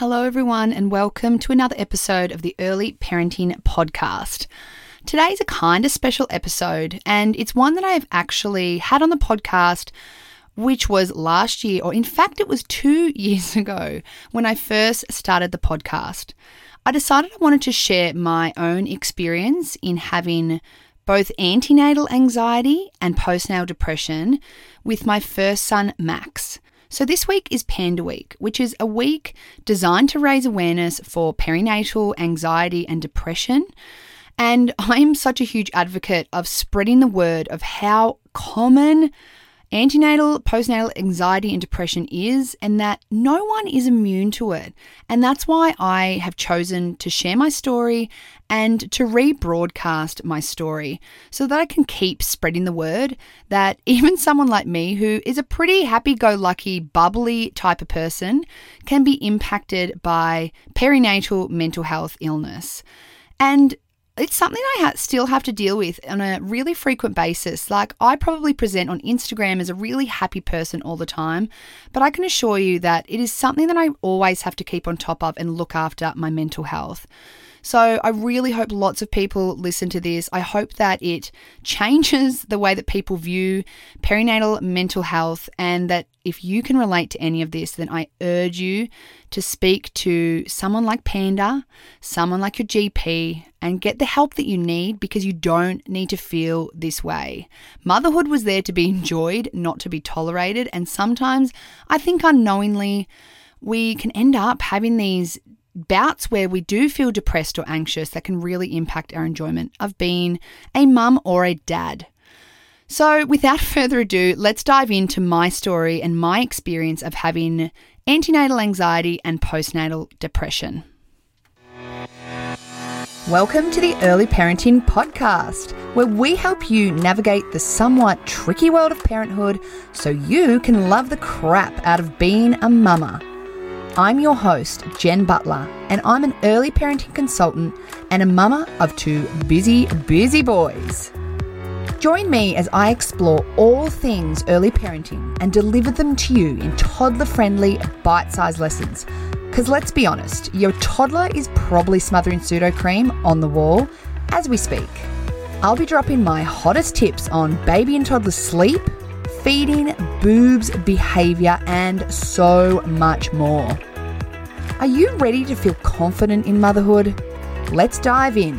Hello, everyone, and welcome to another episode of the Early Parenting Podcast. Today's a kind of special episode, and it's one that I've actually had on the podcast, which was last year, or in fact, it was two years ago when I first started the podcast. I decided I wanted to share my own experience in having both antenatal anxiety and postnatal depression with my first son, Max. So, this week is Panda Week, which is a week designed to raise awareness for perinatal anxiety and depression. And I'm such a huge advocate of spreading the word of how common antenatal, postnatal anxiety and depression is, and that no one is immune to it. And that's why I have chosen to share my story and to rebroadcast my story so that I can keep spreading the word that even someone like me, who is a pretty happy go lucky, bubbly type of person, can be impacted by perinatal mental health illness. And it's something I ha- still have to deal with on a really frequent basis. Like, I probably present on Instagram as a really happy person all the time, but I can assure you that it is something that I always have to keep on top of and look after my mental health. So I really hope lots of people listen to this. I hope that it changes the way that people view perinatal mental health and that if you can relate to any of this, then I urge you to speak to someone like Panda, someone like your GP, and get the help that you need because you don't need to feel this way. Motherhood was there to be enjoyed, not to be tolerated. And sometimes I think unknowingly, we can end up having these bouts where we do feel depressed or anxious that can really impact our enjoyment of being a mum or a dad. So, without further ado, let's dive into my story and my experience of having antenatal anxiety and postnatal depression. Welcome to the Early Parenting Podcast, where we help you navigate the somewhat tricky world of parenthood so you can love the crap out of being a mama. I'm your host, Jen Butler, and I'm an early parenting consultant and a mama of two busy, busy boys. Join me as I explore all things early parenting and deliver them to you in toddler friendly, bite sized lessons. Because let's be honest, your toddler is probably smothering Sudocrem on the wall as we speak. I'll be dropping my hottest tips on baby and toddler sleep feeding, boobs, behavior, and so much more. Are you ready to feel confident in motherhood? Let's dive in.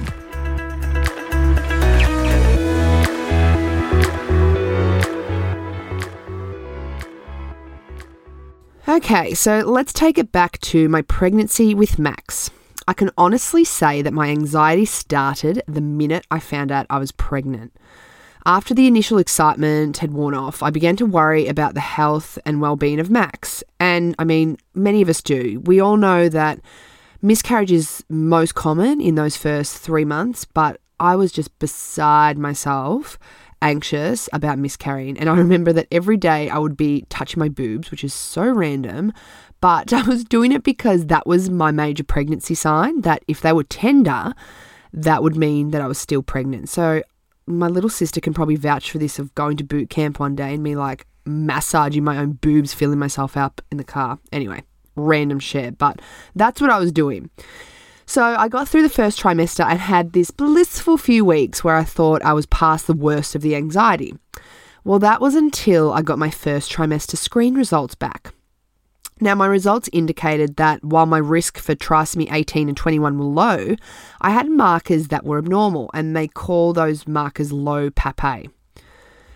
Okay, so let's take it back to my pregnancy with Max. I can honestly say that my anxiety started the minute I found out I was pregnant. After the initial excitement had worn off, I began to worry about the health and well being of Max. And I mean, many of us do. We all know that miscarriage is most common in those first three months, but I was just beside myself, anxious about miscarrying. And I remember that every day I would be touching my boobs, which is so random, but I was doing it because that was my major pregnancy sign that if they were tender, that would mean that I was still pregnant. So my little sister can probably vouch for this of going to boot camp one day and me like massaging my own boobs, filling myself up in the car. Anyway, random share, but that's what I was doing. So I got through the first trimester and had this blissful few weeks where I thought I was past the worst of the anxiety. Well, that was until I got my first trimester screen results back. Now, my results indicated that while my risk for trisomy 18 and 21 were low, I had markers that were abnormal, and they call those markers low PAPP-A.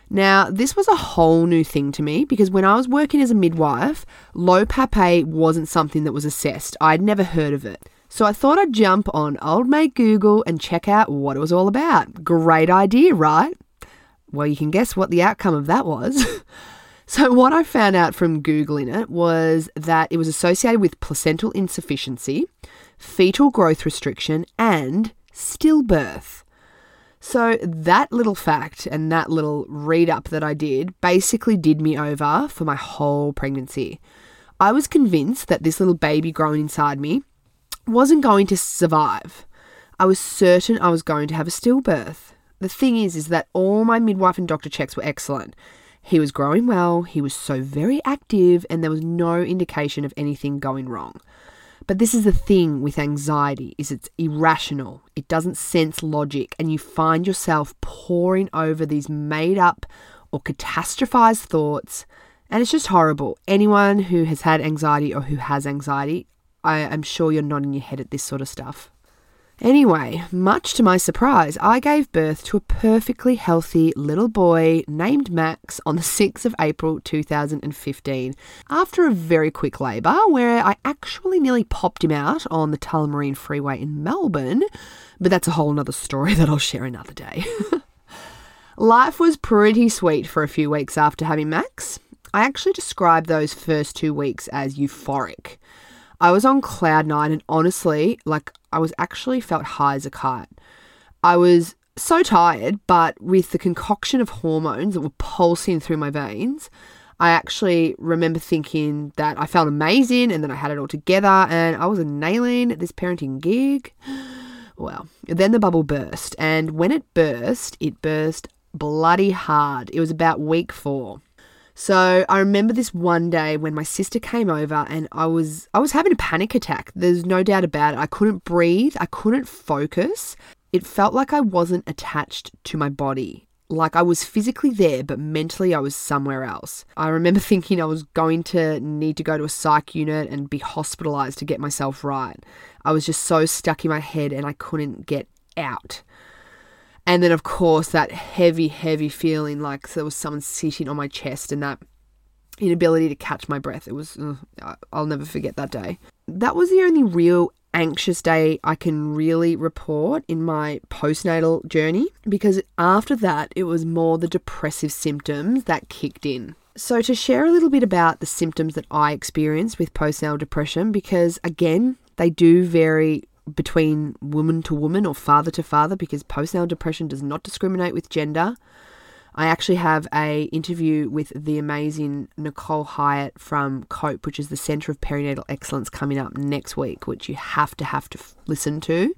Now, this was a whole new thing to me because when I was working as a midwife, low PAPP-A wasn't something that was assessed. I'd never heard of it. So I thought I'd jump on old mate Google and check out what it was all about. Great idea, right? Well, you can guess what the outcome of that was. So, what I found out from Googling it was that it was associated with placental insufficiency, fetal growth restriction, and stillbirth. So, that little fact and that little read up that I did basically did me over for my whole pregnancy. I was convinced that this little baby growing inside me wasn't going to survive. I was certain I was going to have a stillbirth. The thing is, is that all my midwife and doctor checks were excellent. He was growing well, he was so very active, and there was no indication of anything going wrong. But this is the thing with anxiety is it's irrational. It doesn't sense logic and you find yourself poring over these made up or catastrophized thoughts and it's just horrible. Anyone who has had anxiety or who has anxiety, I am sure you're nodding your head at this sort of stuff. Anyway, much to my surprise, I gave birth to a perfectly healthy little boy named Max on the 6th of April 2015 after a very quick labour where I actually nearly popped him out on the Tullamarine Freeway in Melbourne, but that's a whole nother story that I'll share another day. Life was pretty sweet for a few weeks after having Max. I actually describe those first two weeks as euphoric. I was on cloud nine and honestly, like I was actually felt high as a kite. I was so tired, but with the concoction of hormones that were pulsing through my veins, I actually remember thinking that I felt amazing and that I had it all together and I was nailing this parenting gig. Well, then the bubble burst, and when it burst, it burst bloody hard. It was about week four. So I remember this one day when my sister came over and I was I was having a panic attack. There's no doubt about it. I couldn't breathe, I couldn't focus. It felt like I wasn't attached to my body. Like I was physically there, but mentally I was somewhere else. I remember thinking I was going to need to go to a psych unit and be hospitalized to get myself right. I was just so stuck in my head and I couldn't get out. And then, of course, that heavy, heavy feeling like there was someone sitting on my chest and that inability to catch my breath. It was, uh, I'll never forget that day. That was the only real anxious day I can really report in my postnatal journey because after that, it was more the depressive symptoms that kicked in. So, to share a little bit about the symptoms that I experienced with postnatal depression, because again, they do vary between woman to woman or father to father because postnatal depression does not discriminate with gender. I actually have a interview with the amazing Nicole Hyatt from COPE, which is the Centre of Perinatal Excellence, coming up next week, which you have to have to listen to.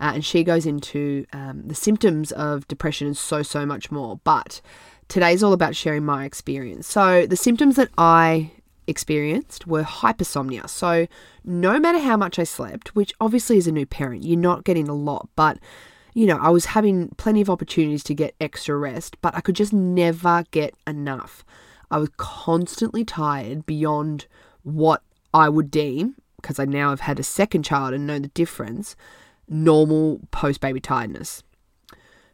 Uh, and she goes into um, the symptoms of depression and so so much more. But today's all about sharing my experience. So the symptoms that I experienced were hypersomnia. So, no matter how much I slept, which obviously as a new parent, you're not getting a lot, but you know, I was having plenty of opportunities to get extra rest, but I could just never get enough. I was constantly tired beyond what I would deem, because I now have had a second child and know the difference, normal post baby tiredness.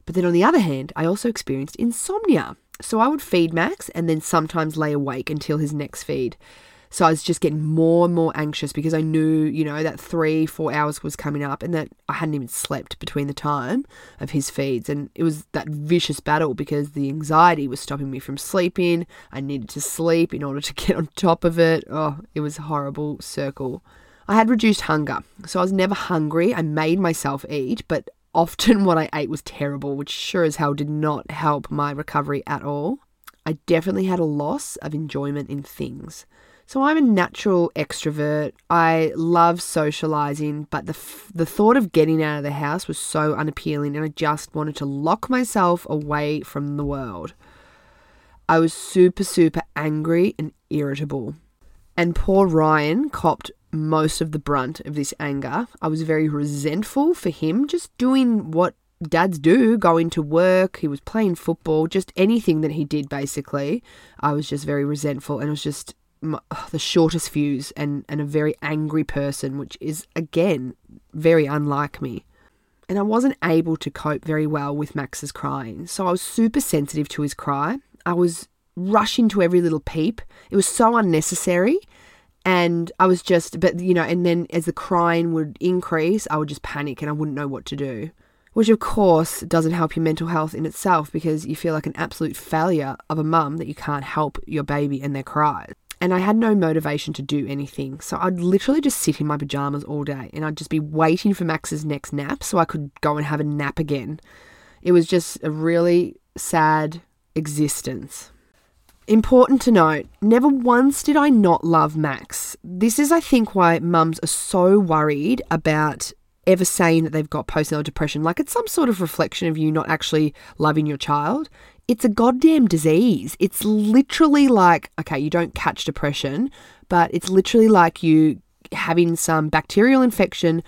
But then on the other hand, I also experienced insomnia. So I would feed Max and then sometimes lay awake until his next feed. So I was just getting more and more anxious because I knew, you know, that three, four hours was coming up and that I hadn't even slept between the time of his feeds. And it was that vicious battle because the anxiety was stopping me from sleeping. I needed to sleep in order to get on top of it. Oh, it was a horrible circle. I had reduced hunger. So I was never hungry. I made myself eat, but often what I ate was terrible, which sure as hell did not help my recovery at all. I definitely had a loss of enjoyment in things. So I'm a natural extrovert. I love socializing, but the f- the thought of getting out of the house was so unappealing and I just wanted to lock myself away from the world. I was super super angry and irritable. And poor Ryan copped most of the brunt of this anger. I was very resentful for him just doing what dads do going to work, he was playing football, just anything that he did basically. I was just very resentful and it was just the shortest fuse and, and a very angry person, which is again very unlike me. And I wasn't able to cope very well with Max's crying. So I was super sensitive to his cry. I was rushing into every little peep. It was so unnecessary. And I was just, but you know, and then as the crying would increase, I would just panic and I wouldn't know what to do. Which, of course, doesn't help your mental health in itself because you feel like an absolute failure of a mum that you can't help your baby and their cries. And I had no motivation to do anything. So I'd literally just sit in my pajamas all day and I'd just be waiting for Max's next nap so I could go and have a nap again. It was just a really sad existence. Important to note, never once did I not love Max. This is, I think, why mums are so worried about ever saying that they've got postnatal depression. Like it's some sort of reflection of you not actually loving your child. It's a goddamn disease. It's literally like, okay, you don't catch depression, but it's literally like you having some bacterial infection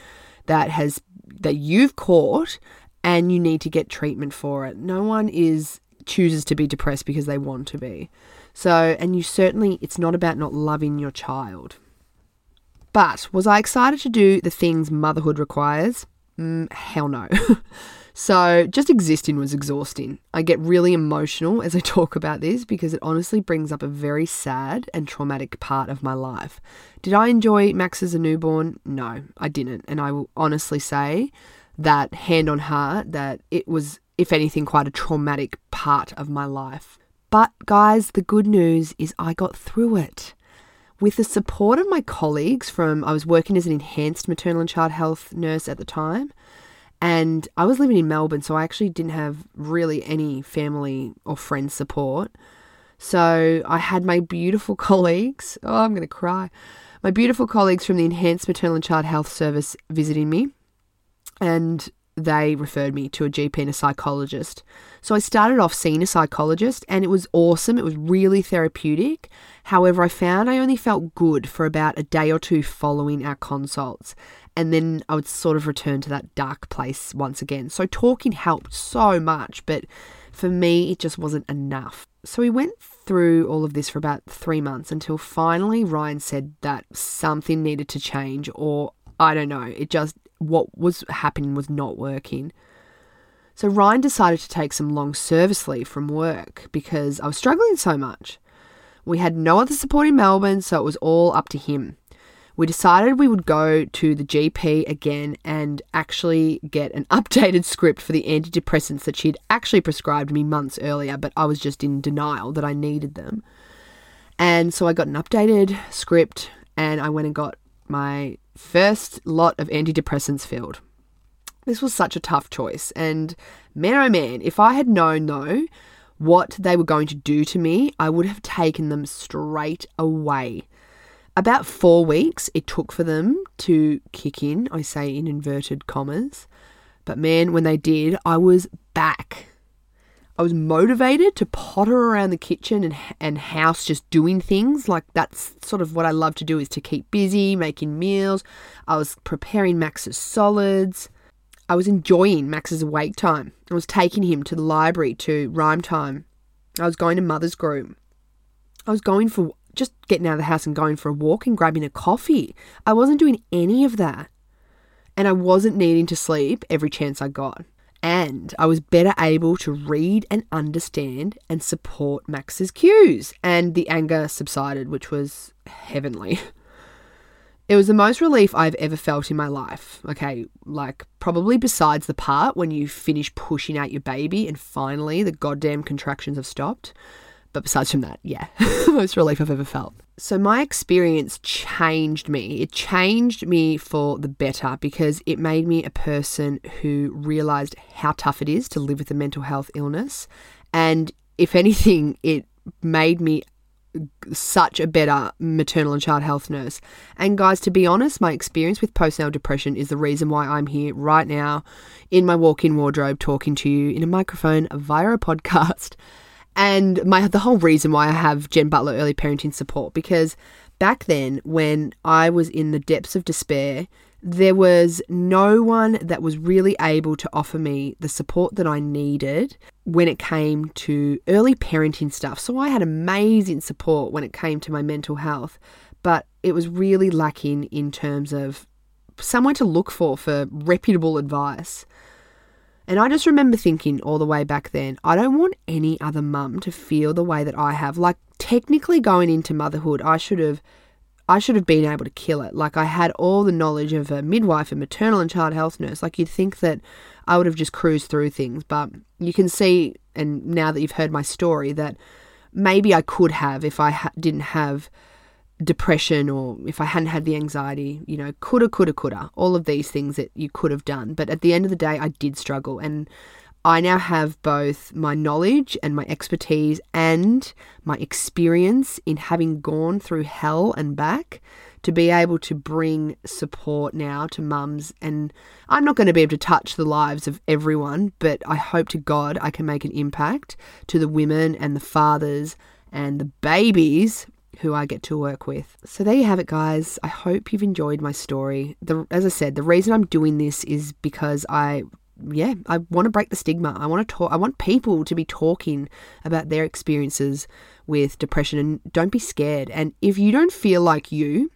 that has that you've caught and you need to get treatment for it. No one is chooses to be depressed because they want to be. So, and you certainly it's not about not loving your child. But was I excited to do the things motherhood requires? Mm, hell no. so, just existing was exhausting. I get really emotional as I talk about this because it honestly brings up a very sad and traumatic part of my life. Did I enjoy Max as a newborn? No, I didn't. And I will honestly say that, hand on heart, that it was, if anything, quite a traumatic part of my life. But, guys, the good news is I got through it with the support of my colleagues from I was working as an enhanced maternal and child health nurse at the time and I was living in Melbourne so I actually didn't have really any family or friend support. So I had my beautiful colleagues, oh I'm going to cry. My beautiful colleagues from the enhanced maternal and child health service visiting me and they referred me to a GP and a psychologist. So I started off seeing a psychologist and it was awesome. It was really therapeutic. However, I found I only felt good for about a day or two following our consults. And then I would sort of return to that dark place once again. So talking helped so much, but for me, it just wasn't enough. So we went through all of this for about three months until finally Ryan said that something needed to change, or I don't know, it just what was happening was not working. So Ryan decided to take some long service leave from work because I was struggling so much. We had no other support in Melbourne, so it was all up to him. We decided we would go to the GP again and actually get an updated script for the antidepressants that she'd actually prescribed me months earlier, but I was just in denial that I needed them. And so I got an updated script and I went and got my first lot of antidepressants filled. This was such a tough choice, and man oh man, if I had known though what they were going to do to me, I would have taken them straight away. About four weeks it took for them to kick in, I say in inverted commas. But man, when they did, I was back. I was motivated to potter around the kitchen and, and house just doing things. Like that's sort of what I love to do is to keep busy, making meals. I was preparing Max's solids. I was enjoying Max's awake time. I was taking him to the library to rhyme time. I was going to mother's group. I was going for just getting out of the house and going for a walk and grabbing a coffee. I wasn't doing any of that. And I wasn't needing to sleep every chance I got and I was better able to read and understand and support Max's cues, and the anger subsided, which was heavenly. It was the most relief I've ever felt in my life. Okay, like probably besides the part when you finish pushing out your baby and finally the goddamn contractions have stopped. But besides from that, yeah, most relief I've ever felt. So my experience changed me. It changed me for the better because it made me a person who realized how tough it is to live with a mental health illness. And if anything, it made me such a better maternal and child health nurse. And guys, to be honest, my experience with postnatal depression is the reason why I'm here right now in my walk-in wardrobe talking to you in a microphone via a podcast. And my the whole reason why I have Jen Butler early parenting support because back then when I was in the depths of despair, there was no one that was really able to offer me the support that I needed when it came to early parenting stuff. So I had amazing support when it came to my mental health, but it was really lacking in terms of someone to look for for reputable advice. And I just remember thinking all the way back then, I don't want any other mum to feel the way that I have. Like technically going into motherhood, I should have I should have been able to kill it. Like I had all the knowledge of a midwife and maternal and child health nurse. Like you'd think that I would have just cruised through things, but you can see and now that you've heard my story that maybe I could have if I ha- didn't have depression or if I hadn't had the anxiety, you know, coulda, coulda, coulda, all of these things that you could have done. But at the end of the day, I did struggle. And I now have both my knowledge and my expertise and my experience in having gone through hell and back to be able to bring support now to mums. And I'm not going to be able to touch the lives of everyone, but I hope to God I can make an impact to the women and the fathers and the babies who I get to work with. So there you have it, guys. I hope you've enjoyed my story. The, as I said, the reason I'm doing this is because I yeah, I want to break the stigma. I want to talk I want people to be talking about their experiences with depression and don't be scared. And if you don't feel like you,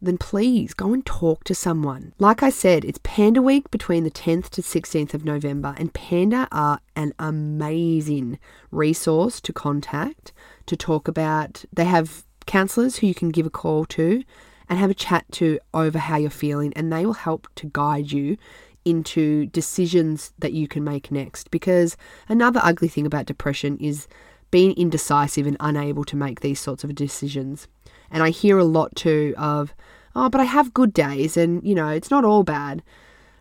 then please go and talk to someone. Like I said, it's Panda Week between the 10th to 16th of November, and Panda are an amazing resource to contact to talk about. They have counselors who you can give a call to and have a chat to over how you're feeling, and they will help to guide you into decisions that you can make next. Because another ugly thing about depression is being indecisive and unable to make these sorts of decisions. And I hear a lot too of, oh, but I have good days and, you know, it's not all bad.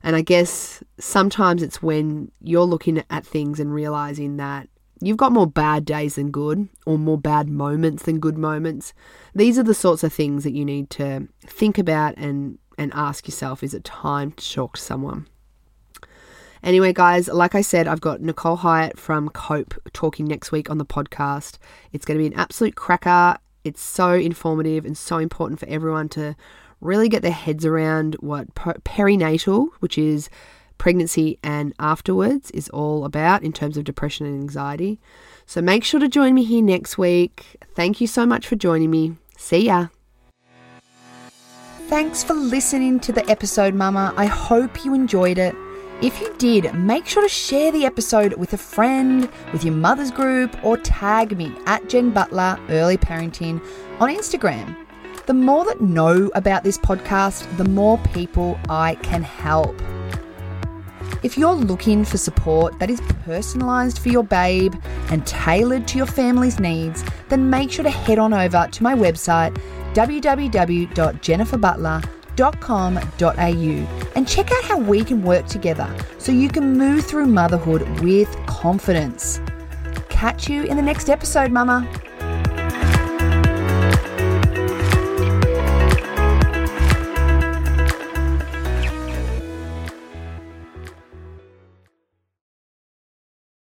And I guess sometimes it's when you're looking at things and realizing that you've got more bad days than good or more bad moments than good moments. These are the sorts of things that you need to think about and, and ask yourself is it time to talk to someone? Anyway, guys, like I said, I've got Nicole Hyatt from Cope talking next week on the podcast. It's going to be an absolute cracker. It's so informative and so important for everyone to really get their heads around what perinatal, which is pregnancy and afterwards, is all about in terms of depression and anxiety. So make sure to join me here next week. Thank you so much for joining me. See ya. Thanks for listening to the episode, Mama. I hope you enjoyed it. If you did, make sure to share the episode with a friend, with your mother's group, or tag me at Jen Butler Early Parenting on Instagram. The more that know about this podcast, the more people I can help. If you're looking for support that is personalised for your babe and tailored to your family's needs, then make sure to head on over to my website www.jenniferbutler.com www.motherhood.com.au and check out how we can work together so you can move through motherhood with confidence. Catch you in the next episode, Mama.